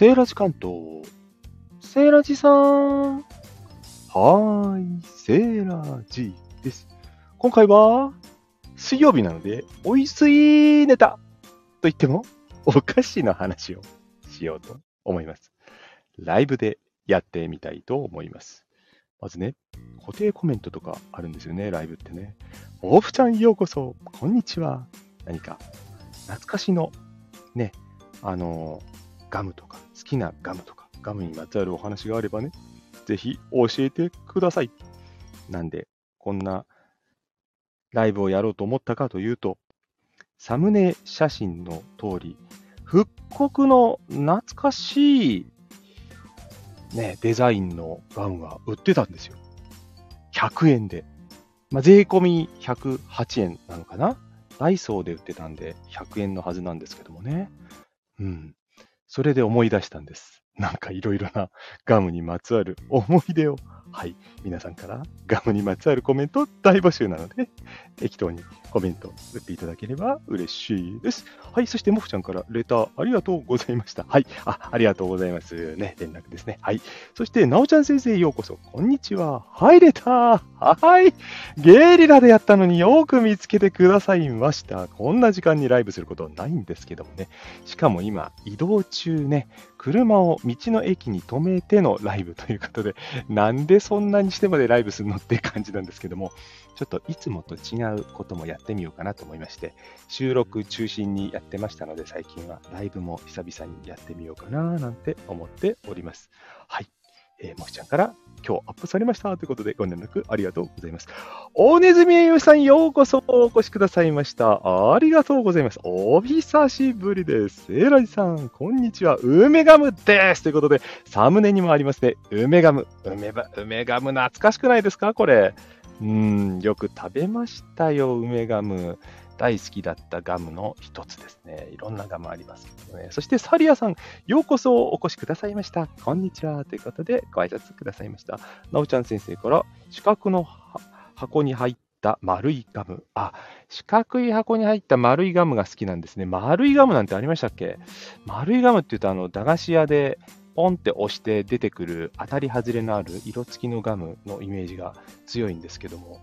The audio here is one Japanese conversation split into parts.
セーラジ関東。セーラジさん。はーい、セーラジです。今回は、水曜日なので、おいしいネタと言っても、お菓子の話をしようと思います。ライブでやってみたいと思います。まずね、固定コメントとかあるんですよね、ライブってね。おふちゃんようこそ、こんにちは。何か、懐かしの、ね、あのーガムとか、好きなガムとか、ガムにまつわるお話があればね、ぜひ教えてください。なんで、こんなライブをやろうと思ったかというと、サムネ写真の通り、復刻の懐かしい、ね、デザインのガムが売ってたんですよ。100円で。まあ、税込み108円なのかな？ダイソーで売ってたんで100円のはずなんですけどもね。うん。それで思い出したんです。なんかいろいろなガムにまつわる思い出を、はい、皆さんからガムにまつわるコメント大募集なので、適当にコメント打っていただければ嬉しいです。はい、そしてモフちゃんからレターありがとうございました。はい、あ、ありがとうございます。ね、連絡ですね。はい。そして、なおちゃん先生ようこそ、こんにちは。はい、レター。はい。ゲリラでやったのによく見つけてくださいました。こんな時間にライブすることないんですけどもね。しかも今、移動中ね、車を道の駅に止めてのライブということで、なんでそんなにしてまでライブするのって感じなんですけども、ちょっといつもと違うこともやってみようかなと思いまして、収録中心にやってましたので、最近はライブも久々にやってみようかななんて思っております。はい。えー、もきちゃんから今日アップされましたということでご連絡ありがとうございます。大ネズミ栄養士さんようこそお越しくださいました。ありがとうございます。お久しぶりです。エラジさん、こんにちは。梅ガムです。ということで、サムネにもありますね。梅ガム。梅ば梅ガム懐かしくないですか？これ。うん、よく食べましたよ、梅ガム。大好きだったガムの一つですね。いろんなガムありますけどね。そしてサリアさん、ようこそお越しくださいました。こんにちは。ということで、ご挨拶くださいました。なおちゃん先生から、四角の箱に入った丸いガム。あ、四角い箱に入った丸いガムが好きなんですね。丸いガムなんてありましたっけ？丸いガムって言うと、あの、駄菓子屋でポンって押して出てくる当たり外れのある色付きのガムのイメージが強いんですけども、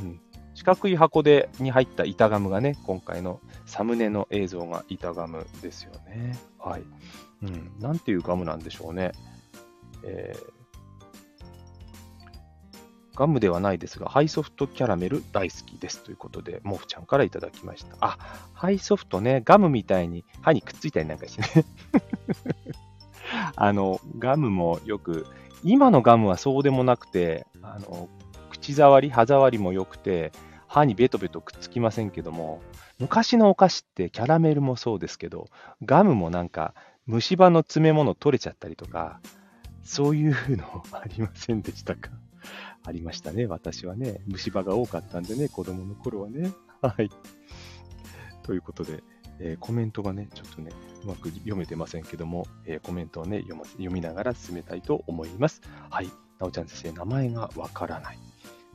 うん、四角い箱でに入った板ガムがね、今回のサムネの映像が板ガムですよね。はい。うん、なんていうガムなんでしょうね。えーガムではないですが、ハイソフトキャラメル大好きですということで、モフちゃんからいただきました。あ、ハイソフトね、ガムみたいに歯にくっついたりなんかしてね。あの、ガムもよく、今のガムはそうでもなくて、あの、口触り、歯触りも良くて、歯にベトベトくっつきませんけども、昔のお菓子ってキャラメルもそうですけど、ガムもなんか虫歯の詰め物取れちゃったりとか、そういうのありませんでしたか？ありましたね、私はね。虫歯が多かったんでね、子供の頃はね。はい。ということで、えーコメントがね、ちょっとね、うまく読めてませんけども、えーコメントをね読、読みながら進めたいと思います。はい。なおちゃん先生、名前がわからない。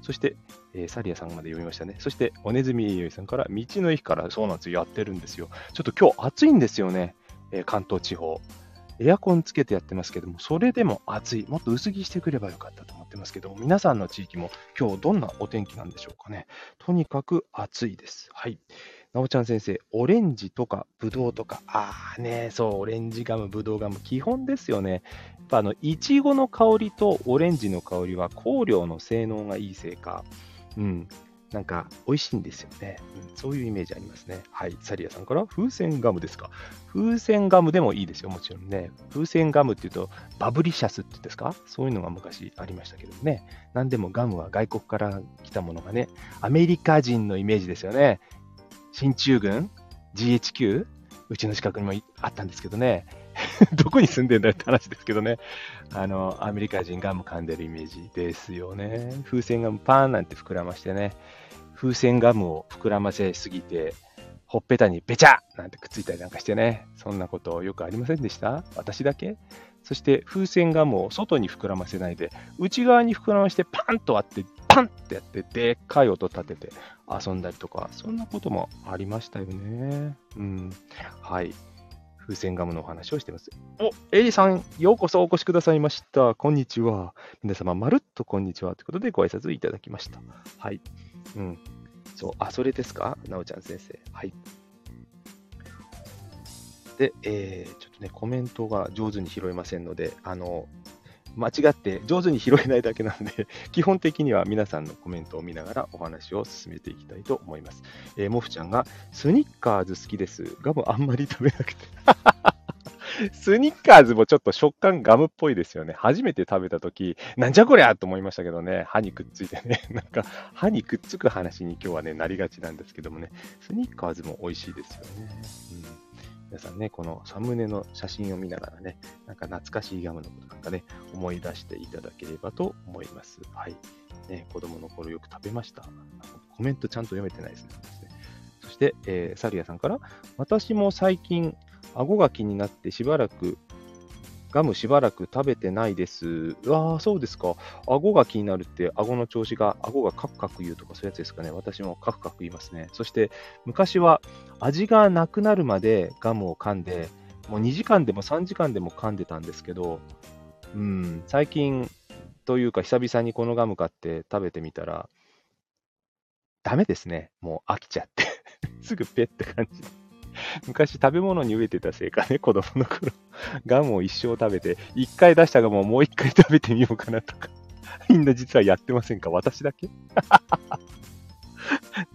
そして、えーサリアさんまで読みましたね。そして、おねずみえよいさんから、道の駅から、そうなんですよ、やってるんですよ。ちょっと今日暑いんですよね、えー関東地方。エアコンつけてやってますけども、それでも暑い。もっと薄着してくればよかったと思ってますけども、皆さんの地域も今日どんなお天気なんでしょうかね。とにかく暑いです。はい。なおちゃん先生、オレンジとかブドウとか、ああね、そう、オレンジガム、ブドウガム、基本ですよね。やっぱあの、いちごの香りとオレンジの香りは香料の性能がいいせいか、うん、なんか美味しいんですよね、うん。そういうイメージありますね。はい。サリアさんから、風船ガムですか？風船ガムでもいいですよ、もちろんね。風船ガムっていうと、バブリシャスって言うんですか？そういうのが昔ありましたけどね。なんでもガムは外国から来たものがね、アメリカ人のイメージですよね。進駐軍 ?GHQ? うちの近くにもあったんですけどね。どこに住んでんだよって話ですけどね。あの、アメリカ人ガム噛んでるイメージですよね。風船ガムパーンなんて膨らましてね。風船ガムを膨らませすぎて、ほっぺたにべちゃなんてくっついたりなんかしてね。そんなことよくありませんでした？私だけ？そして風船ガムを外に膨らませないで、内側に膨らましてパンと割って、パンってやって、でっかい音立てて遊んだりとか、そんなこともありましたよね。うん。はい。風船ガムのお話をしてます。お、エリさん、ようこそお越しくださいました。こんにちは。皆様、まるっとこんにちは。ということでご挨拶いただきました。はい。うん。そう、あ、それですか？なおちゃん先生。はい。で、えー、ちょっとね、コメントが上手に拾えませんので、あの、間違って上手に拾えないだけなので、基本的には皆さんのコメントを見ながらお話を進めていきたいと思います。えー、モフちゃんが、スニッカーズ好きです。ガムあんまり食べなくて。スニッカーズもちょっと食感ガムっぽいですよね。初めて食べたとき、なんじゃこりゃと思いましたけどね、歯にくっついてね、なんか歯にくっつく話に今日はね、なりがちなんですけどもね、スニッカーズも美味しいですよね。うん皆さんね、このサムネの写真を見ながらね、なんか懐かしいガムのことなんかね、思い出していただければと思います。はい。ね、子供の頃よく食べました。コメントちゃんと読めてないですね。そして、えー、サリアさんから、私も最近、顎が気になってしばらくガムしばらく食べてないです。ああ、そうですか。顎が気になるって、顎の調子が、顎がカクカク言うとかそういうやつですかね。私もカクカク言いますね。そして、昔は味がなくなるまでガムを噛んで、もう2時間でも3時間でも噛んでたんですけど、うん、最近というか久々にこのガム買って食べてみたら、ダメですね。もう飽きちゃって すぐペッって感じ。昔食べ物に飢えてたせいかね、子供の頃。ガムを一生食べて、一回出したガムをもう一回食べてみようかなとか。みんな実はやってませんか？私だけ？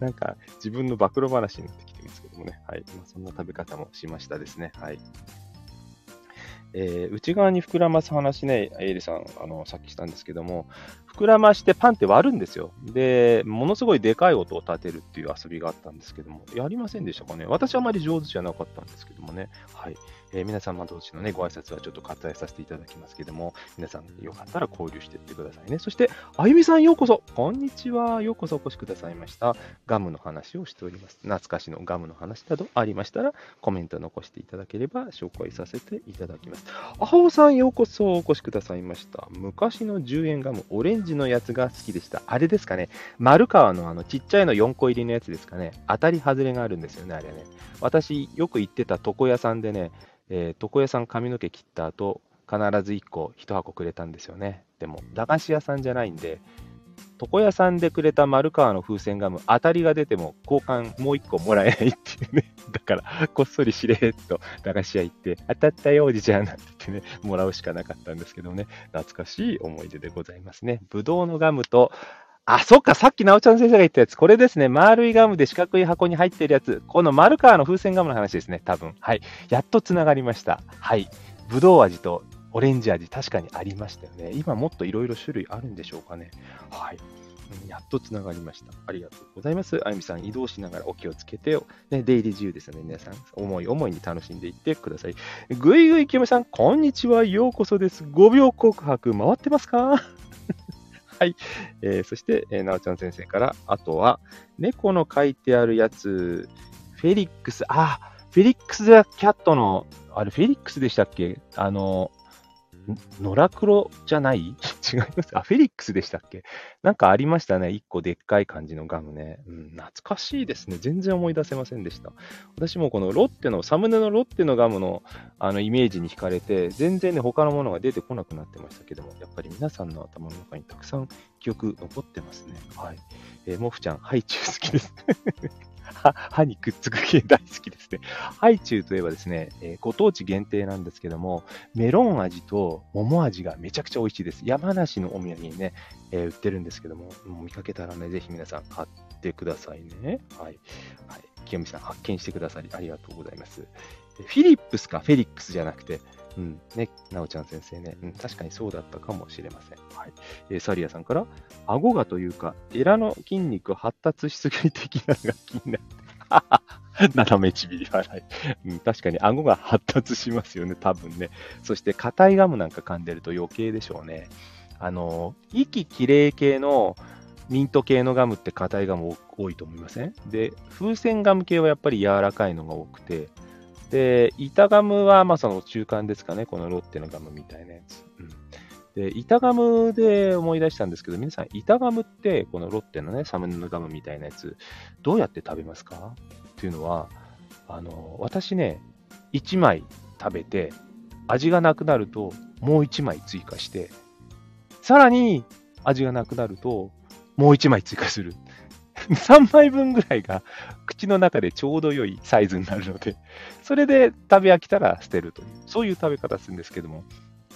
なんか自分の暴露話になってきてますけどもね。はい。まあ、そんな食べ方もしましたですね。はい。えー、内側に膨らます話ね、エイリさん、あの、さっきしたんですけども、膨らましてパンって割るんですよ。で、ものすごいでかい音を立てるっていう遊びがあったんですけども、やりませんでしたかね私あまり上手じゃなかったんですけどもね。はい。えー、皆様同士のね、ご挨拶はちょっと割愛させていただきますけども、皆さんよかったら交流していってくださいね。そして、あゆみさんようこそ、こんにちは。ようこそお越しくださいました。ガムの話をしております。懐かしのガムの話などありましたら、コメント残していただければ紹介させていただきます。あほさんようこそお越しくださいました。昔の10円ガム、オレンジのやつが好きでした。あれですかね、丸川のあのちっちゃいの4個入りのやつですかね。当たり外れがあるんですよね、あれね。私、よく行ってた床屋さんでね、えー、床屋さん髪の毛切った後、必ず1個1箱くれたんですよね。でも、駄菓子屋さんじゃないんで、床屋さんでくれた丸川の風船ガム、当たりが出ても交換もう1個もらえないっていうね。だから、こっそりしれっと駄菓子屋行って、当たったよ、おじちゃんなんて言ってね、もらうしかなかったんですけどね、懐かしい思い出でございますね。ぶどうのガムと、あ、そっか、さっきなおちゃん先生が言ったやつ、これですね。丸いガムで四角い箱に入ってるやつ。この丸川の風船ガムの話ですね、多分。はい。やっと繋がりました。はい。ぶどう味とオレンジ味、確かにありましたよね。今もっといろいろ種類あるんでしょうかね。はい。やっとつながりました。ありがとうございます。あゆみさん、移動しながらお気をつけてよ。ね、出入り自由ですので、皆さん、思い思いに楽しんでいってください。ぐいぐいきよさん、こんにちは。ようこそです。5秒告白、回ってますか？はい。えー、そして、えー、なおちゃん先生から、あとは、猫の書いてあるやつ、フェリックス、あ、フェリックス・ザ・キャットの、あれ、フェリックスでしたっけ？あの、ノラクロじゃない？違いますあ、フェリックスでしたっけ？なんかありましたね。一個でっかい感じのガムね、うん。懐かしいですね。全然思い出せませんでした。私もこのロッテの、サムネのロッテのガムのあのイメージに惹かれて、全然ね、他のものが出てこなくなってましたけども、やっぱり皆さんの頭の中にたくさん記憶残ってますね。はい。えー、モフちゃん、ハイチュウ好きです 歯にくっつく系大好きですね。ハイチュウといえばですね、えー、ご当地限定なんですけども、メロン味と桃味がめちゃくちゃ美味しいです。山梨のお土産にね、えー、売ってるんですけども、も見かけたらね、ぜひ皆さん買ってくださいね。はい。はい。清美さん、発見してくださりありがとうございます。フィリップスか、フェリックスじゃなくて、うん、ね、なおちゃん先生ね、うん、確かにそうだったかもしれません。はい。えー、サリアさんから、顎がというか、エラの筋肉発達しすぎ的なのが気になって、斜めちびり笑い、うん。確かに顎が発達しますよね、多分ね。そして、硬いガムなんか噛んでると余計でしょうね。あの、息きれい系のミント系のガムって硬いガム多いと思いません？で、風船ガム系はやっぱり柔らかいのが多くて、で、板ガムはまあその中間ですかね、このロッテのガムみたいなやつ。うん、で、板ガムで思い出したんですけど、皆さん、板ガムって、このロッテのね、サムネのガムみたいなやつ、どうやって食べますか？っていうのは、あの、私ね、1枚食べて、味がなくなるともう1枚追加して、さらに味がなくなるともう1枚追加する。3枚分ぐらいが口の中でちょうど良いサイズになるので、それで食べ飽きたら捨てるという、そういう食べ方するんですけども、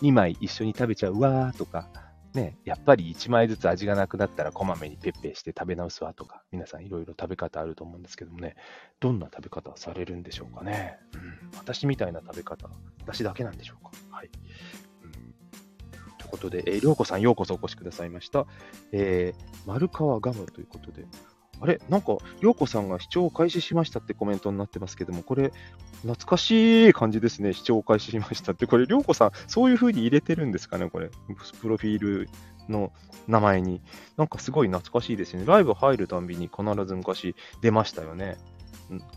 2枚一緒に食べちゃうわーとか、ね、やっぱり1枚ずつ味がなくなったらこまめにペッペして食べ直すわとか、皆さんいろいろ食べ方あると思うんですけどもね、どんな食べ方をされるんでしょうかね。うん、私みたいな食べ方、私だけなんでしょうか。はい。うん、ということで、えー、りょうこさんようこそお越しくださいました。えー、丸川ガムということで、あれなんか、りょうこさんが視聴を開始しましたってコメントになってますけども、これ、懐かしい感じですね。視聴を開始しましたって。これ、りょうこさん、そういう風に入れてるんですかねこれ、プロフィールの名前に。なんかすごい懐かしいですね。ライブ入るたんびに必ず昔出ましたよね。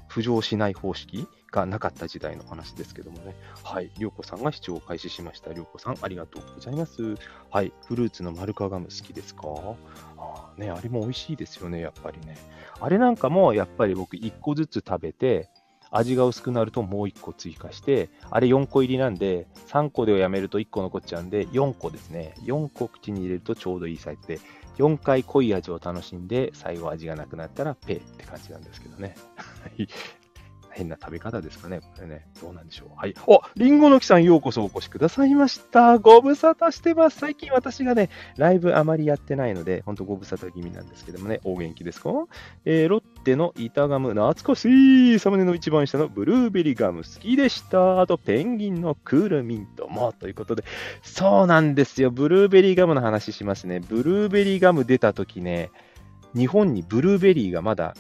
浮上しない方式？がなかった時代の話ですけどもね。はい。りょうこさんが視聴を開始しました。りょうこさん、ありがとうございます。はい。フルーツのマルカガム好きですか？あね、あれも美味しいですよね、やっぱりね。あれなんかも、やっぱり僕1個ずつ食べて、味が薄くなるともう1個追加して、あれ4個入りなんで、3個でやめると1個残っちゃうんで、4個ですね。4個口に入れるとちょうどいいサイズで、4回濃い味を楽しんで、最後味がなくなったらペーって感じなんですけどね。変な食べ方ですかね。これね。どうなんでしょう。はい。おりんごの木さんようこそお越しくださいました。ご無沙汰してます。最近私がね、ライブあまりやってないので、ほんとご無沙汰気味なんですけどもね、お元気ですか？えー、ロッテの板ガム、懐かしい。サムネの一番下のブルーベリーガム好きでした。あと、ペンギンのクールミントも。ということで、そうなんですよ。ブルーベリーガムの話しますね。ブルーベリーガム出た時ね、日本にブルーベリーがまだ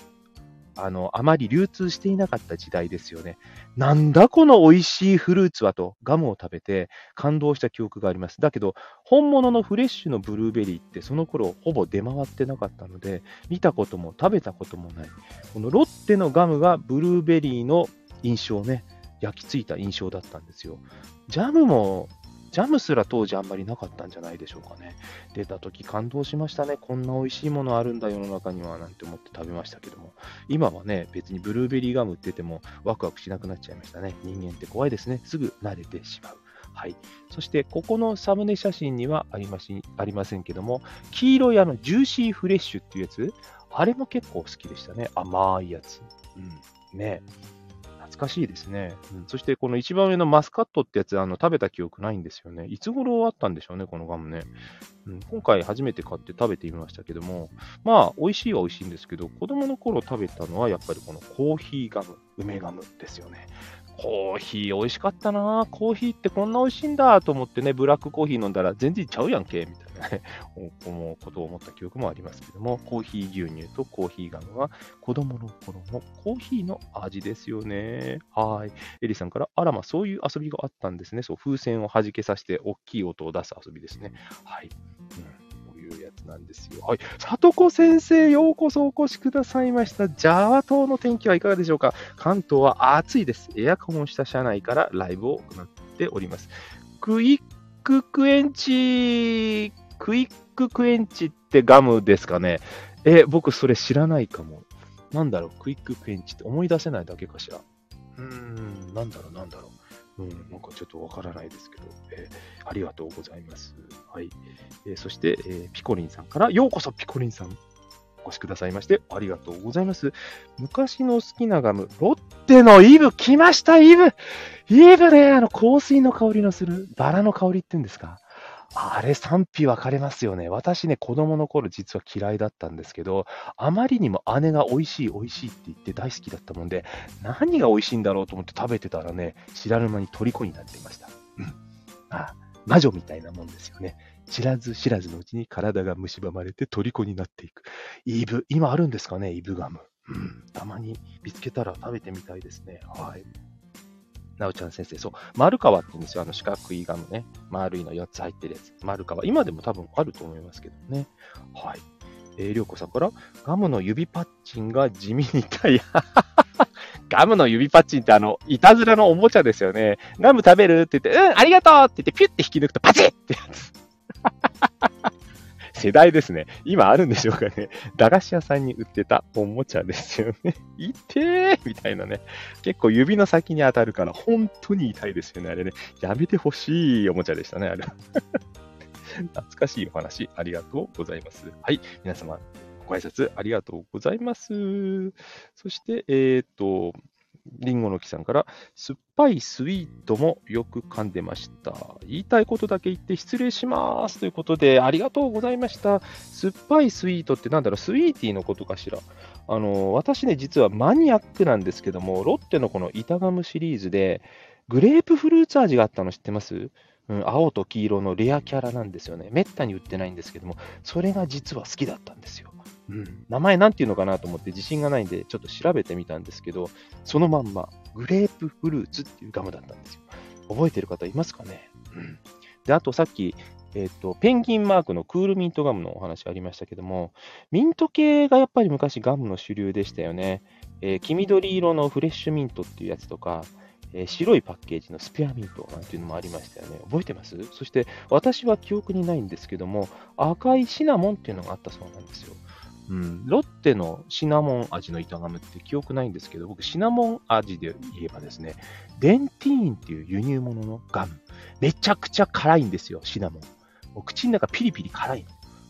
あの、あまり流通していなかった時代ですよね。なんだこの美味しいフルーツはと、ガムを食べて感動した記憶があります。だけど、本物のフレッシュのブルーベリーってその頃ほぼ出回ってなかったので、見たことも食べたこともない。このロッテのガムがブルーベリーの印象ね、焼き付いた印象だったんですよ。ジャムもジャムすら当時あんまりなかったんじゃないでしょうかね。出た時感動しましたね。こんな美味しいものあるんだ世の中にはなんて思って食べましたけども。今はね、別にブルーベリーガム売っててもワクワクしなくなっちゃいましたね。人間って怖いですね。すぐ慣れてしまう。はい。そして、ここのサムネ写真にはありましありませんけども、黄色いあのジューシーフレッシュっていうやつ、あれも結構好きでしたね。甘いやつ。うん。ね。懐かしいですね。うん、そしてこの一番上のマスカットってやつ、あの食べた記憶ないんですよね。いつ頃あったんでしょうね、このガムね。うん、今回初めて買って食べてみましたけども、まあ、美味しいは美味しいんですけど、子供の頃食べたのはやっぱりこのコーヒーガム、梅ガムですよね。コーヒー美味しかったなコーヒーってこんな美味しいんだと思ってね、ブラックコーヒー飲んだら全然ちゃうやんけ、みたいなね、思うことを思った記憶もありますけども、コーヒー牛乳とコーヒーガムは子供の頃のコーヒーの味ですよね。はい。エリさんから、あらま、そういう遊びがあったんですね。そう、風船を弾けさせて大きい音を出す遊びですね。はい。うんいうやつなんですよ。はい。里子先生、ようこそお越しくださいました。ジャワ島の天気はいかがでしょうか関東は暑いです。エアコンをした車内からライブを行っております。クイッククエンチ、クイッククエンチってガムですかね？え、僕それ知らないかも。なんだろう、クイッククエンチって思い出せないだけかしら。うーん、なんだろう、なんだろう？うん、なんかちょっとわからないですけど、えー、ありがとうございます。はい。えー、そして、えー、ピコリンさんから、ようこそピコリンさん、お越しくださいまして、ありがとうございます。昔の好きなガム、ロッテのイブ、来ました、イブイブね、あの、香水の香りのする、バラの香りって言うんですか？あれ賛否分かれますよね。私ね、子供の頃実は嫌いだったんですけど、あまりにも姉が美味しい美味しいって言って大好きだったもんで、何が美味しいんだろうと思って食べてたらね、知らぬ間に虜になっていました。うん。あ魔女みたいなもんですよね。知らず知らずのうちに体が蝕まれて虜になっていく。イブ、今あるんですかね、イブガム。うん。たまに見つけたら食べてみたいですね。はい。なおちゃん先生、そう、丸川って言うんですよ。あの四角いガムね。丸いの4つ入ってるやつ。丸川。今でも多分あると思いますけどね。はい。えー、りょうこさんから、ガムの指パッチンが地味に痛い。ガムの指パッチンってあの、いたずらのおもちゃですよね。ガム食べるって言って、うん、ありがとうって言って、ピュッて引き抜くとパチッってやつ。世代ですね。今あるんでしょうかね。駄菓子屋さんに売ってたおもちゃですよね。痛えみたいなね。結構指の先に当たるから本当に痛いですよね。あれね。やめてほしいおもちゃでしたね、あれ。懐かしいお話、ありがとうございます。はい。皆様、ご挨拶ありがとうございます。そして、えっ、ー、と、リンゴの木さんから、酸っぱいスイートもよく噛んでました。言いたいことだけ言って失礼します。ということで、ありがとうございました。酸っぱいスイートってなんだろう、スイーティーのことかしら？あの、私ね、実はマニアックなんですけども、ロッテのこの板ガムシリーズで、グレープフルーツ味があったの知ってます？うん、青と黄色のレアキャラなんですよね。めったに売ってないんですけども、それが実は好きだったんですよ。名前なんていうのかなと思って自信がないんで、ちょっと調べてみたんですけど、そのまんま、グレープフルーツっていうガムだったんですよ。覚えてる方いますかね、うん、で、あとさっき、えっ、ー、と、ペンギンマークのクールミントガムのお話ありましたけども、ミント系がやっぱり昔ガムの主流でしたよね。えー、黄緑色のフレッシュミントっていうやつとか、えー、白いパッケージのスペアミントなんていうのもありましたよね。覚えてます？そして私は記憶にないんですけども、赤いシナモンっていうのがあったそうなんですよ。うん、ロッテのシナモン味の板ガムって記憶ないんですけど、僕、シナモン味で言えばですね、デンティーンっていう輸入物のガム、めちゃくちゃ辛いんですよ、シナモン。口の中ピリピリ辛い。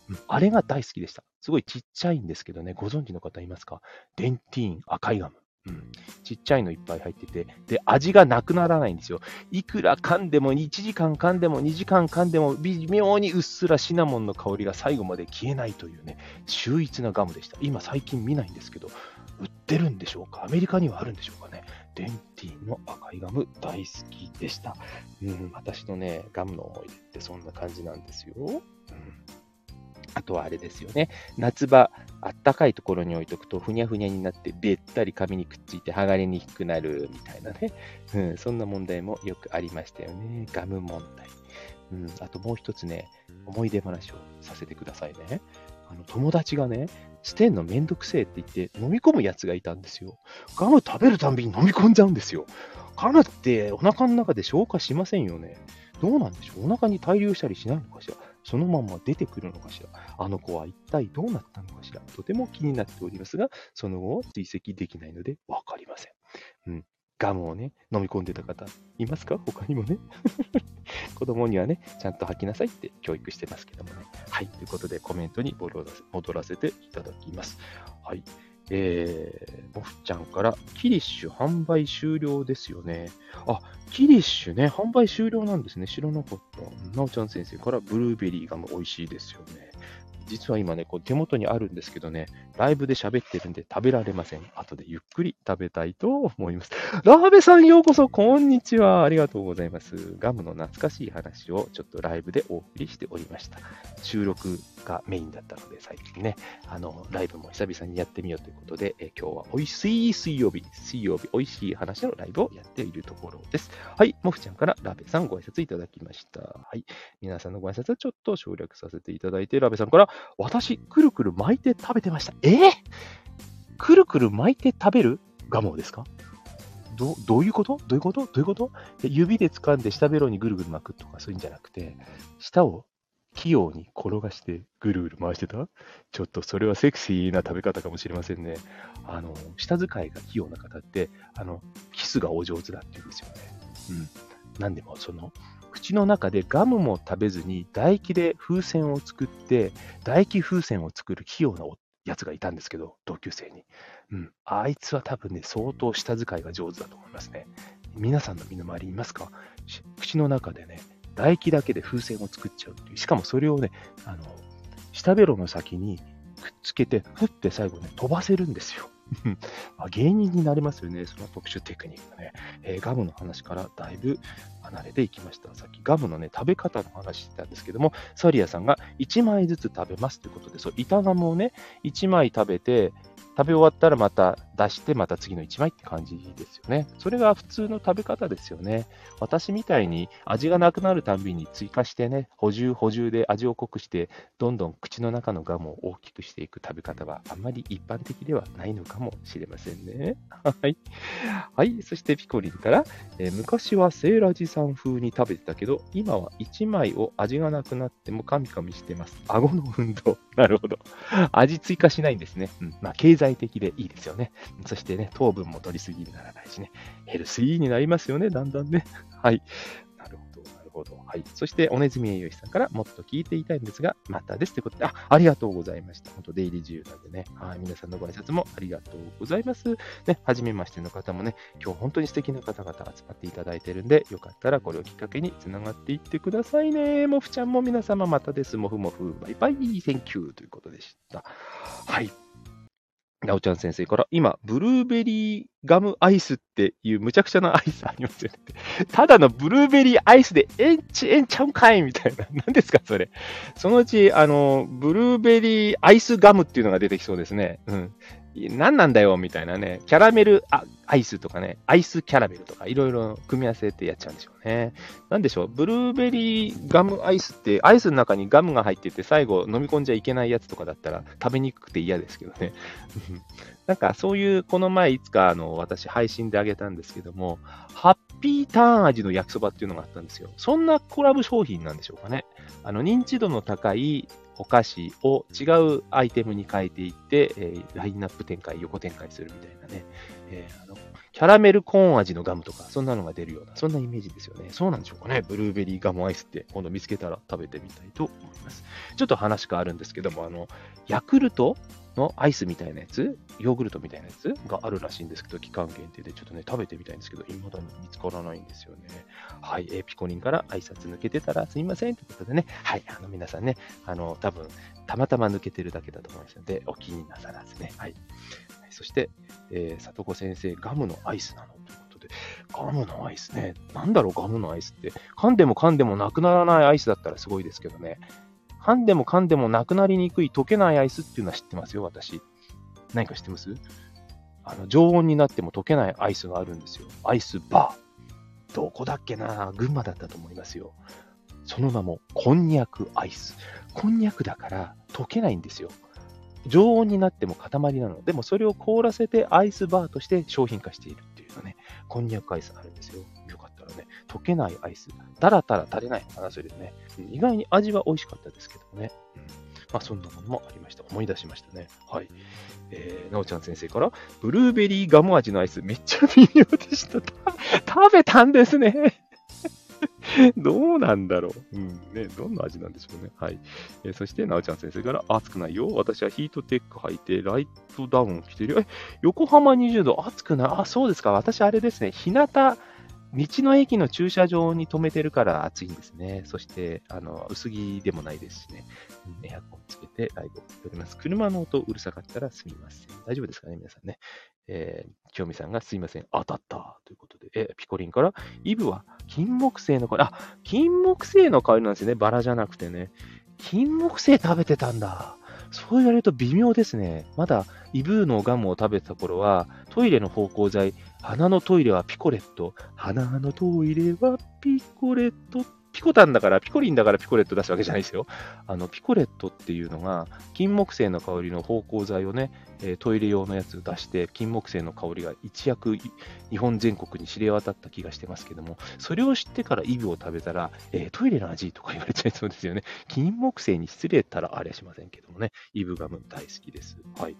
うん、あれが大好きでした。すごいちっちゃいんですけどね、ご存知の方いますか？デンティーン赤いガム。うん、ちっちゃいのいっぱい入ってて、で、味がなくならないんですよ。いくら噛んでも、1時間噛んでも、2時間噛んでも、微妙にうっすらシナモンの香りが最後まで消えないというね、秀逸なガムでした。今最近見ないんですけど、売ってるんでしょうか？アメリカにはあるんでしょうかね？デンティーの赤いガム大好きでした。うん、私のね、ガムの思い出ってそんな感じなんですよ。うんあとはあれですよね。夏場、あったかいところに置いとくと、ふにゃふにゃになって、べったり紙にくっついて剥がれにくくなるみたいなね。うん、そんな問題もよくありましたよね。ガム問題。うん、あともう一つね、思い出話をさせてくださいね。あの友達がね、捨てんのめんどくせえって言って飲み込むやつがいたんですよ。ガム食べるたんびに飲み込んじゃうんですよ。ガムってお腹の中で消化しませんよね。どうなんでしょう？お腹に滞留したりしないのかしら？そのまま出てくるのかしら？あの子は一体どうなったのかしら？とても気になっておりますが、その後は追跡できないのでわかりません。うん。ガムをね、飲み込んでた方いますか？他にもね。子供にはね、ちゃんと吐きなさいって教育してますけどもね。はい。ということでコメントに戻らせていただきます。はい。えー、モフちゃんから、キリッシュ販売終了ですよね。あ、キリッシュね、販売終了なんですね。知らなかった。なおちゃん先生から、ブルーベリーガム美味しいですよね。実は今ね、こう手元にあるんですけどね、ライブで喋ってるんで食べられません。後でゆっくり食べたいと思います。ラーベさんようこそ、こんにちは。ありがとうございます。ガムの懐かしい話をちょっとライブでお送りしておりました。収録がメインだったので、最近ね、あの、ライブも久々にやってみようということで、え今日は美味しい水曜日、水曜日、美味しい話のライブをやっているところです。はい、もふちゃんからラベさんご挨拶いただきました。はい、皆さんのご挨拶ちょっと省略させていただいて、ラベさんから、私、くるくる巻いて食べてました。えー、くるくる巻いて食べる？ガモですか？どどういうこと？どういうこと？どういうこと？指で掴んで下ベロにぐるぐる巻くとかそういうんじゃなくて、舌を器用に転がしてぐるぐる回してた？ちょっとそれはセクシーな食べ方かもしれませんね。あの、舌使いが器用な方って、あの、キスがお上手だって言うんですよね。うん。なんでも、その、口の中でガムも食べずに唾液で風船を作って、唾液風船を作る器用なやつがいたんですけど、同級生に。うん。あいつは多分ね、相当舌使いが上手だと思いますね。皆さんの身の回りいますか？口の中でね、唾液だけで風船を作っちゃうっていう。しかもそれをね、あの、舌ベロの先にくっつけて、ふって最後ね、飛ばせるんですよ。まあ、芸人になれますよね、その特殊テクニックね。えー、ガムの話からだいぶ離れていきました。さっきガムのね、食べ方の話してたんですけども、サリアさんが1枚ずつ食べますということで、そう、板ガムをね、1枚食べて、食べ終わったらまた出して、また次の1枚って感じですよね。それが普通の食べ方ですよね。私みたいに味がなくなるたびに追加してね、補充補充で味を濃くして、どんどん口の中のガムを大きくしていく食べ方はあんまり一般的ではないのかもしれませんね。はい。はい。そしてピコリンから、えー、昔はセーラジさん風に食べてたけど、今は1枚を味がなくなってもカミカミしてます。顎の運動。なるほど。味追加しないんですね。うん。まあ、経済的でいいですよね。そしてね、糖分も取りすぎにならないしね。ヘルスイーになりますよね、だんだんね。はい。なるほど。はい。そして、おねずみ栄養士さんから、もっと聞いていたいんですが、またです。ということで、あ、ありがとうございました。本当、出入り自由なんでね。はい。皆さんのご挨拶もありがとうございます。ね、はじめましての方もね、今日本当に素敵な方々集まっていただいてるんで、よかったらこれをきっかけにつながっていってくださいね。もふちゃんも皆様またです。もふもふ、バイバイ、 thank you ということでした。はい。なおちゃん先生から、今、ブルーベリーガムアイスっていうむちゃくちゃなアイスありますよね。ただのブルーベリーアイスでエンチエンちゃうんかいみたいな。何ですかそれ。そのうち、あの、ブルーベリーアイスガムっていうのが出てきそうですね。うん。何なんだよみたいなね。キャラメルアイスとかね、アイスキャラメルとかいろいろ組み合わせてやっちゃうんでしょうね。なんでしょう、ブルーベリーガムアイスって、アイスの中にガムが入ってて、最後飲み込んじゃいけないやつとかだったら食べにくくて嫌ですけどね。なんかそういう、この前いつかあの私配信であげたんですけども、ハッピーターン味の焼きそばっていうのがあったんですよ。そんなコラボ商品なんでしょうかね。あの認知度の高いお菓子を違うアイテムに変えていって、えー、ラインナップ展開、横展開するみたいなね。えー、あのキャラメルコーン味のガムとか、そんなのが出るような、そんなイメージですよね。そうなんでしょうかね。ブルーベリーガムアイスって、今度見つけたら食べてみたいと思います。ちょっと話変わるんですけども、あの、ヤクルトのアイスみたいなやつ、ヨーグルトみたいなやつ？があるらしいんですけど、期間限定でちょっとね、食べてみたいんですけど、未だに見つからないんですよね。はい、えー、ピコリンから挨拶抜けてたらすみませんということでね、はい、あの皆さんね、あの、多分、たまたま抜けてるだけだと思いますので、お気になさらずね。はい。そして、えー、里子先生、ガムのアイスなの？ということで、ガムのアイスね。なんだろう、ガムのアイスって。噛んでも噛んでもなくならないアイスだったらすごいですけどね。噛んでも噛んでもなくなりにくい溶けないアイスっていうのは知ってますよ、私。何か知ってます？あの、常温になっても溶けないアイスがあるんですよ。アイスバー。どこだっけな？群馬だったと思いますよ。その名も、こんにゃくアイス。こんにゃくだから溶けないんですよ。常温になっても塊なの。でもそれを凍らせてアイスバーとして商品化しているっていうのね、こんにゃくアイスがあるんですよ。溶けないアイス。だらだら垂れないのかな、それでね。意外に味は美味しかったですけどね。うん、まあそんなものもありました。思い出しましたね。はい。えー、なおちゃん先生から、ブルーベリーガム味のアイスめっちゃ微妙でした。食べたんですね。どうなんだろう。うん。ね、どんな味なんでしょうね。はい。えー、そして、なおちゃん先生から、暑くないよ。私はヒートテック履いて、ライトダウン着てるよ。え、横浜20度、暑くない？あ、そうですか。私、あれですね。日向、道の駅の駐車場に止めてるから暑いんですね。そして、あの、薄着でもないですしね。エアコンつけてライブを撮ります。車の音うるさかったらすみません。大丈夫ですかね、皆さんね。えー、清美さんがすいません、当たったということで、えピコリンから、イブは金木犀の香り、あ、金木犀の香りなんですね、バラじゃなくてね。金木犀食べてたんだ。そう言われると微妙ですね。まだイブーのガムを食べてた頃は、トイレの芳香剤、鼻のトイレはピコレット、鼻のトイレはピコレットピコタンだから、ピコリンだからピコレット出すわけじゃないですよ。あの、ピコレットっていうのが、金木犀の香りの芳香剤をね、えトイレ用のやつを出して、金木犀の香りが一躍日本全国に知れ渡った気がしてますけども、それを知ってからイブを食べたら、えー、トイレの味とか言われちゃいそうですよね。金木犀に失礼たらありゃしませんけどもね、イブガム大好きです。はい。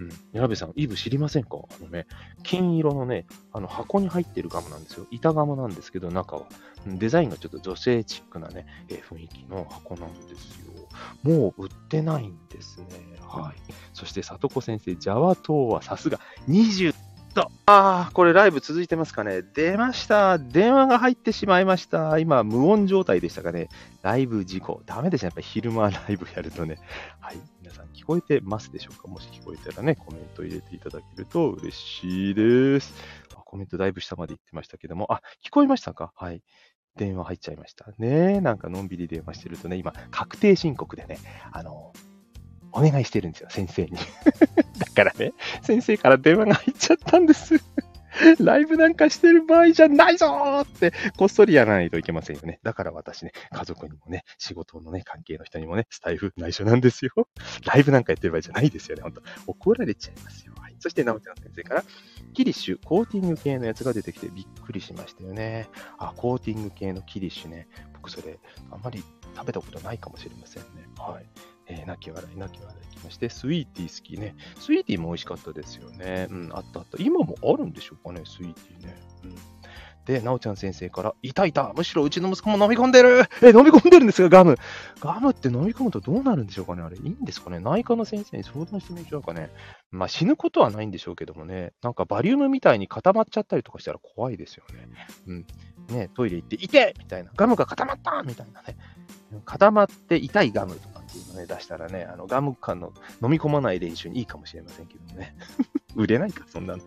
うん。矢部さん、イブ知りませんか？あのね、金色のね、あの箱に入ってるガムなんですよ。板ガムなんですけど、中は。デザインがちょっと女性チックなね、えー、雰囲気の箱なんですよ。もう売ってないんですね。はい。そして、里子先生、ジャワ島はさすが20と。ああ、これライブ続いてますかね。出ました。電話が入ってしまいました。今、無音状態でしたかね。ライブ事故。ダメですね。やっぱり昼間ライブやるとね。はい。皆さん聞こえてますでしょうか？もし聞こえたらね、コメント入れていただけると嬉しいです。コメントだいぶ下まで行ってましたけども。あ、聞こえましたか？はい。電話入っちゃいました。ねなんかのんびり電話してるとね、今、確定申告でね、あの、お願いしてるんですよ、先生に。だからね、先生から電話が入っちゃったんです。ライブなんかしてる場合じゃないぞーって、こっそりやらないといけませんよね。だから私ね、家族にもね、仕事のね、関係の人にもね、スタイフ内緒なんですよ。ライブなんかやってる場合じゃないですよね。ほんと。怒られちゃいますよ。はい。そして、なおちゃん先生から、キリッシュ、コーティング系のやつが出てきてびっくりしましたよね。あ、コーティング系のキリッシュね。僕それ、あんまり食べたことないかもしれませんね。はい。えー、泣き笑い、泣き笑いきまして、スイーティー好きね。スイーティーも美味しかったですよね。うん、あったあった。今もあるんでしょうかね、スイーティーね。うんで、なおちゃん先生から、いたいたむしろうちの息子も飲み込んでるえ、飲み込んでるんですが、ガム。ガムって飲み込むとどうなるんでしょうかねあれ、いいんですかね内科の先生に相談してみましょうかね。まあ、死ぬことはないんでしょうけどもね、なんかバリウムみたいに固まっちゃったりとかしたら怖いですよね。うん。ね、トイレ行って、いてみたいな。ガムが固まったみたいなね。固まって痛いガムとかっていうのね、出したらね、あのガム感の飲み込まない練習にいいかもしれませんけどね。売れないか、そんなの。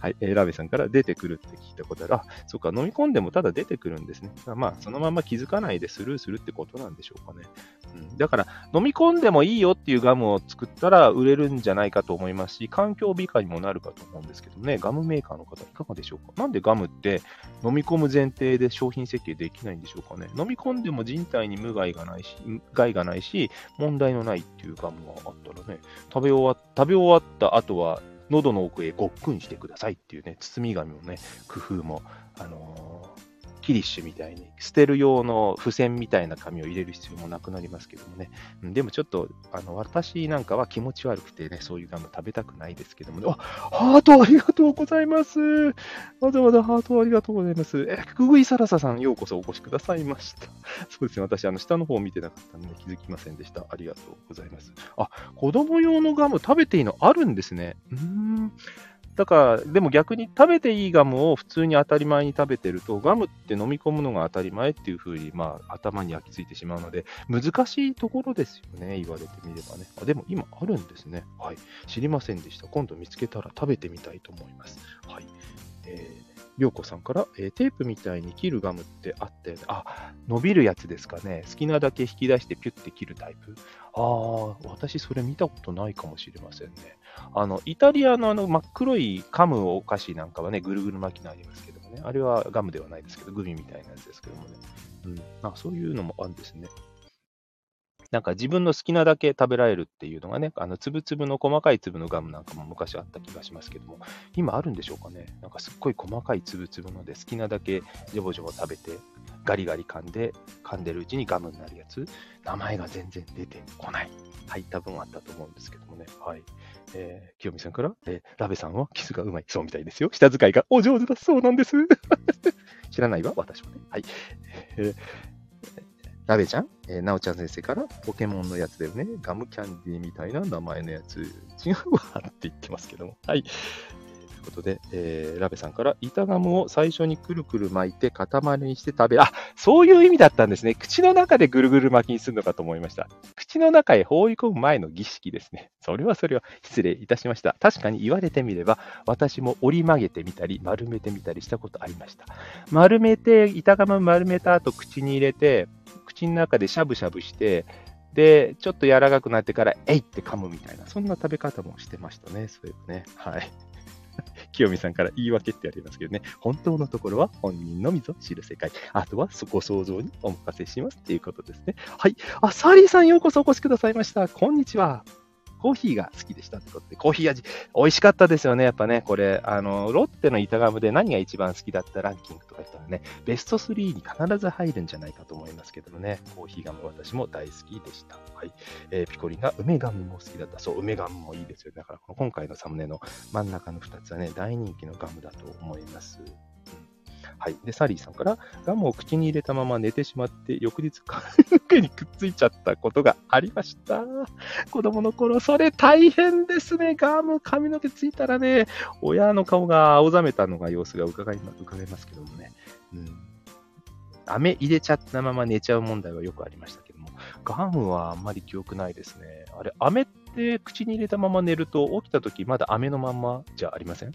はい、えー、ラベさんから出てくるって聞いたことある。あ、そっか、飲み込んでもただ出てくるんですね。まあ、そのまま気づかないでスルーするってことなんでしょうかね。うん、だから、飲み込んでもいいよっていうガムを作ったら売れるんじゃないかと思いますし、環境美化にもなるかと思うんですけどね、ガムメーカーの方、いかがでしょうか？なんでガムって飲み込む前提で商品設計できないんでしょうかね？飲み込んでも人体に無害がないし、害がないし、問題のないっていうガムがあったらね、食べ終わ食べ終わった後は喉の奥へごっくんしてくださいっていうね、包み紙もね、工夫も、あの、キリッシュみたいに、捨てる用の付箋みたいな紙を入れる必要もなくなりますけどもね。でもちょっと、あの、私なんかは気持ち悪くてね、そういうガム食べたくないですけどもね。あ、ハートありがとうございます。わざわざハートありがとうございます。え、くぐいさらささん、ようこそお越しくださいました。そうですね、私、あの、下の方を見てなかったので気づきませんでした。ありがとうございます。あ、子供用のガム食べていいのあるんですね。うーん。だから、でも逆に食べていいガムを普通に当たり前に食べてると、ガムって飲み込むのが当たり前っていうふうに、まあ、頭に焼き付いてしまうので、難しいところですよね、言われてみればね。あでも今あるんですね。はい。知りませんでした。今度見つけたら食べてみたいと思います。はい。えーりょうこさんから、えー、テープみたいに切るガムってあったよね。あ、伸びるやつですかね。好きなだけ引き出してピュッて切るタイプ。ああ、私それ見たことないかもしれませんね。あの、イタリアのあの真っ黒いカムお菓子なんかはね、ぐるぐる巻きのありますけどもね。あれはガムではないですけど、グミみたいなやつですけどもね。うん。あそういうのもあるんですね。なんか自分の好きなだけ食べられるっていうのがね、あの、つぶつぶの細かい粒のガムなんかも昔あった気がしますけども、今あるんでしょうかね。なんかすっごい細かいつぶつぶので好きなだけジョボジョボ食べて、ガリガリ噛んで、噛んでるうちにガムになるやつ、名前が全然出てこない。はい、多分あったと思うんですけどもね。はい。えー、清美さんから、えー、ラベさんはキスがうまい。そうみたいですよ。下遣いがお上手だそうなんです。知らないわ、私はね。はい。えーラベちゃん、えー、なおちゃん先生から、ポケモンのやつだよね。ガムキャンディーみたいな名前のやつ。違うわって言ってますけども。はい。ということで、えー、ラベさんから、板ガムを最初にくるくる巻いて塊にして食べ。あ、そういう意味だったんですね。口の中でぐるぐる巻きにするのかと思いました。口の中へ放り込む前の儀式ですね。それはそれは失礼いたしました。確かに言われてみれば、私も折り曲げてみたり、丸めてみたりしたことありました。丸めて、板ガム丸めた後口に入れて、口の中でしゃぶしゃぶして、で、ちょっと柔らかくなってから、えいって噛むみたいな、そんな食べ方もしてましたね、そういえばね。はい。清美さんから言い訳ってありますけどね、本当のところは本人のみぞ知る世界。あとはそこ想像にお任せしますっていうことですね。はい。あ、サリーさんようこそお越しくださいました。こんにちは。コーヒーが好きでしたってことで、コーヒー味、美味しかったですよね、やっぱね、これ、あの、ロッテの板ガムで何が一番好きだったランキングとか言ったらね、ベスト3に必ず入るんじゃないかと思いますけどもね、コーヒーガム私も大好きでした。はい。えー、ピコリンが梅ガムも好きだった。そう、梅ガムもいいですよ。だから、この今回のサムネの真ん中の2つはね、大人気のガムだと思います。はい。で、サリーさんから、ガムを口に入れたまま寝てしまって、翌日髪の毛にくっついちゃったことがありました。子供の頃、それ大変ですね。ガム、髪の毛ついたらね、親の顔が青ざめたのが様子が伺い伺いますけどもね。うん。飴入れちゃったまま寝ちゃう問題はよくありましたけども、ガムはあんまり記憶ないですね。あれ、飴って口に入れたまま寝ると、起きた時まだ飴のまんまじゃありません？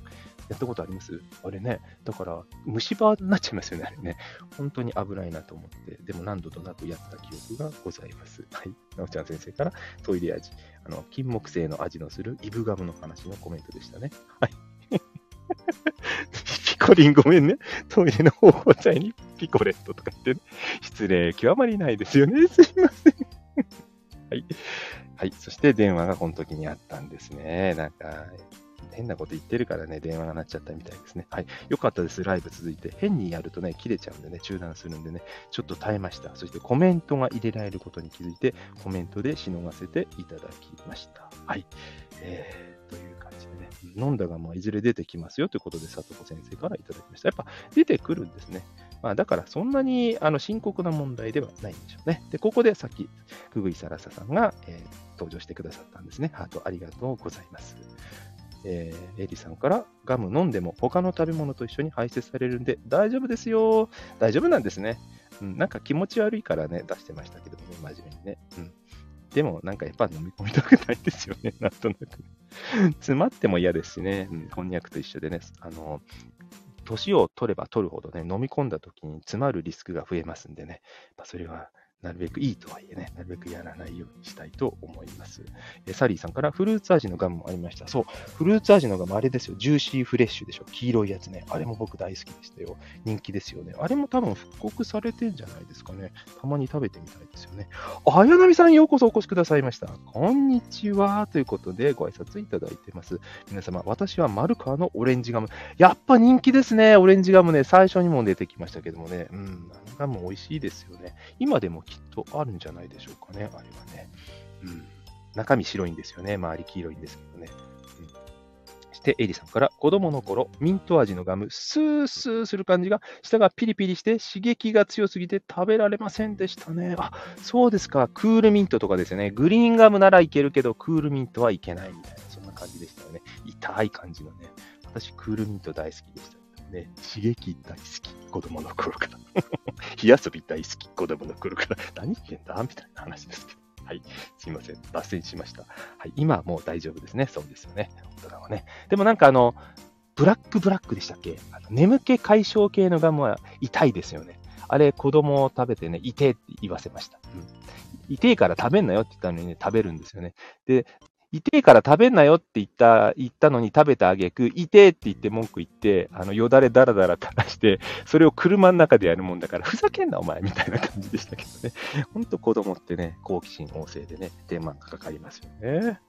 やったことあります？あれね、だから虫歯になっちゃいますよね、あれね。本当に危ないなと思って、でも何度となくやった記憶がございます。はい。なおちゃん先生からトイレ味、あの、金木犀の味のするイブガムの話のコメントでしたね。はい。ピコリンごめんね。トイレの方法剤にピコレットとか言ってね。失礼極まりないですよね。すいません。はい。はい。そして電話がこの時にあったんですね。なんか、変なこと言ってるからね、電話が鳴っちゃったみたいですね。はい。よかったです、ライブ続いて。変にやるとね、切れちゃうんでね、中断するんでね、ちょっと耐えました。そしてコメントが入れられることに気づいて、コメントでしのがせていただきました。はい。えー、という感じでね、飲んだがまあいずれ出てきますよということで、佐藤先生からいただきました。やっぱ出てくるんですね。まあ、だからそんなにあの深刻な問題ではないんでしょうね。で、ここでさっき、くぐいさらささんが、えー、登場してくださったんですね。ハートありがとうございます。えー、エリさんからガム飲んでも他の食べ物と一緒に排泄されるんで大丈夫ですよ。大丈夫なんですね。うん、なんか気持ち悪いからね、出してましたけどね、真面目にね。うん。でも、なんかやっぱ飲み込みたくないですよね、なんとなく。詰まっても嫌ですしね、うん、こんにゃくと一緒でね、あの、年を取れば取るほどね、飲み込んだ時に詰まるリスクが増えますんでね、まあ、それはなるべくいいとはいえね、なるべくやらないようにしたいと思います。えサリーさんからフルーツ味のガムもありました。そう、フルーツ味のガム、あれですよ。ジューシーフレッシュでしょ。黄色いやつね。あれも僕大好きでしたよ。人気ですよね。あれも多分復刻されてんじゃないですかね。たまに食べてみたいですよね。あやなみさん、ようこそお越しくださいました。こんにちは。ということで、ご挨拶いただいてます。皆様、私はマルカワのオレンジガム。やっぱ人気ですね。オレンジガムね。最初にも出てきましたけどもね。うん。あのガム美味しいですよね。今でもきっとあるんじゃないでしょうかね、あれはね。うん。中身白いんですよね。周り黄色いんですけどね。うん、そして、エリさんから、子供の頃、ミント味のガム、スースーする感じが、舌がピリピリして刺激が強すぎて食べられませんでしたね。あ、そうですか。クールミントとかですね。グリーンガムならいけるけど、クールミントはいけないみたいな、そんな感じでしたよね。痛い感じのね。私、クールミント大好きでした。ね、刺激大好き、子供の頃から。火遊び大好き、子供の頃から。何言ってんだみたいな話ですけど。はい。すいません。脱線しました。はい。今はもう大丈夫ですね。そうですよね。大人はね。でもなんかあの、ブラックブラックでしたっけ？あの眠気解消系のガムは痛いですよね。あれ、子供を食べてね、痛えって言わせました。うん。痛えから食べんなよって言ったのにね、食べるんですよね。で、痛えから食べんなよって言った、言ったのに食べたあげく、痛えって言って文句言って、あの、よだれだらだら垂らして、それを車の中でやるもんだから、ふざけんなお前みたいな感じでしたけどね。ほんと子供ってね、好奇心旺盛でね、手間がかかりますよね。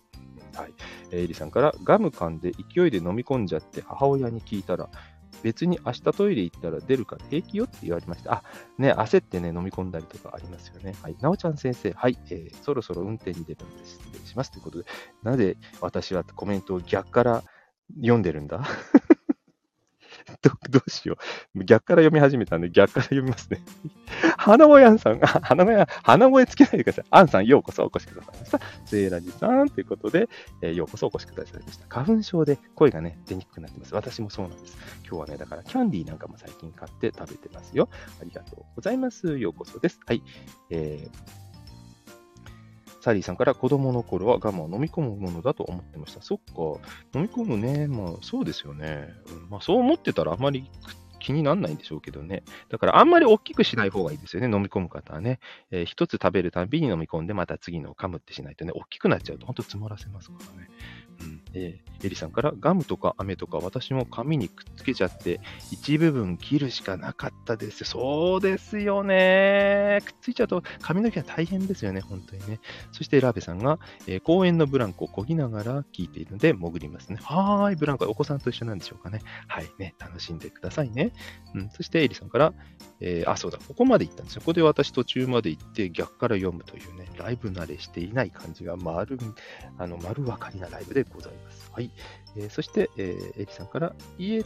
はい。えりさんから、ガム噛んで勢いで飲み込んじゃって母親に聞いたら、別に明日トイレ行ったら出るから平気よって言われました。あ、ね、焦ってね、飲み込んだりとかありますよね。はい。なおちゃん先生、はい、えー、そろそろ運転に出るので。失礼します。ということで、なぜ私はコメントを逆から読んでるんだ？どどうしよう。逆から読み始めたんで、逆から読みますね。花小屋さん、花小屋、花声つけないでください。アンさん、ようこそお越しくださいました。セーラジさんということで、えー、ようこそお越しくださいました。花粉症で声がね、出にくくなってます。私もそうなんです。今日はね、だからキャンディーなんかも最近買って食べてますよ。ありがとうございます。ようこそです。はい。えーサリーさんから子供の頃は我慢を飲み込むものだと思ってました。そっか。飲み込むね。まあそうですよね。まあそう思ってたらあまり気にならないんでしょうけどね。だからあんまり大きくしない方がいいですよね。飲み込む方はね。えー、一つ食べるたびに飲み込んでまた次のを噛むってしないとね、大きくなっちゃうと本当つまらせますからね。うん。えー、エリさんからガムとか飴とか私も紙にくっつけちゃって一部分切るしかなかったです。そうですよね。くっついちゃうと髪の毛は大変ですよね。本当にね。そしてラーベさんが、えー、公園のブランコを漕ぎながら聞いているので潜りますね。はーい。ブランコ、お子さんと一緒なんでしょうかね。はいね。楽しんでくださいね。うん。そしてエリさんから、えー、あ、そうだ。ここまで行ったんですよ。ここで私途中まで行って逆から読むというね、ライブ慣れしていない感じが丸、あの、丸分かりなライブでございます。はい。えー、そして、えー、エリさんから、家、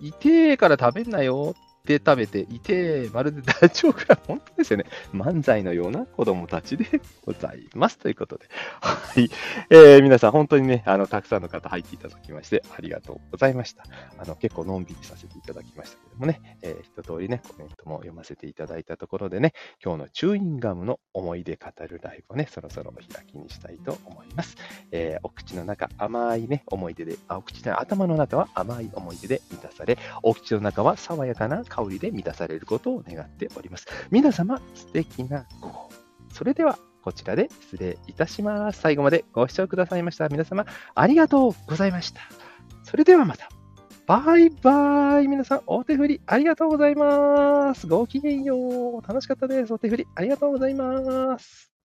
いてーから食べんなよ。って食べていて、まるでダチョウ倶楽部、本当ですよね。漫才のような子供たちでございます。ということで。はい。えー、皆さん本当にね、あの、たくさんの方入っていただきまして、ありがとうございました。あの、結構のんびりさせていただきましたけどもね、えー、一通りね、コメントも読ませていただいたところでね、今日のチューインガムの思い出語るライブをね、そろそろお開きにしたいと思います。えー、お口の中、甘いね、思い出で、あ、お口の頭の中は甘い思い出で満たされ、お口の中は爽やかな香香りで満たされることを願っております。皆様、素敵な午後。それでは、こちらで失礼いたします。最後までご視聴くださいました皆様、ありがとうございました。それではまた。バイバイ皆さん、お手振りありがとうございます。ごきげんよう。楽しかったです。お手振りありがとうございます。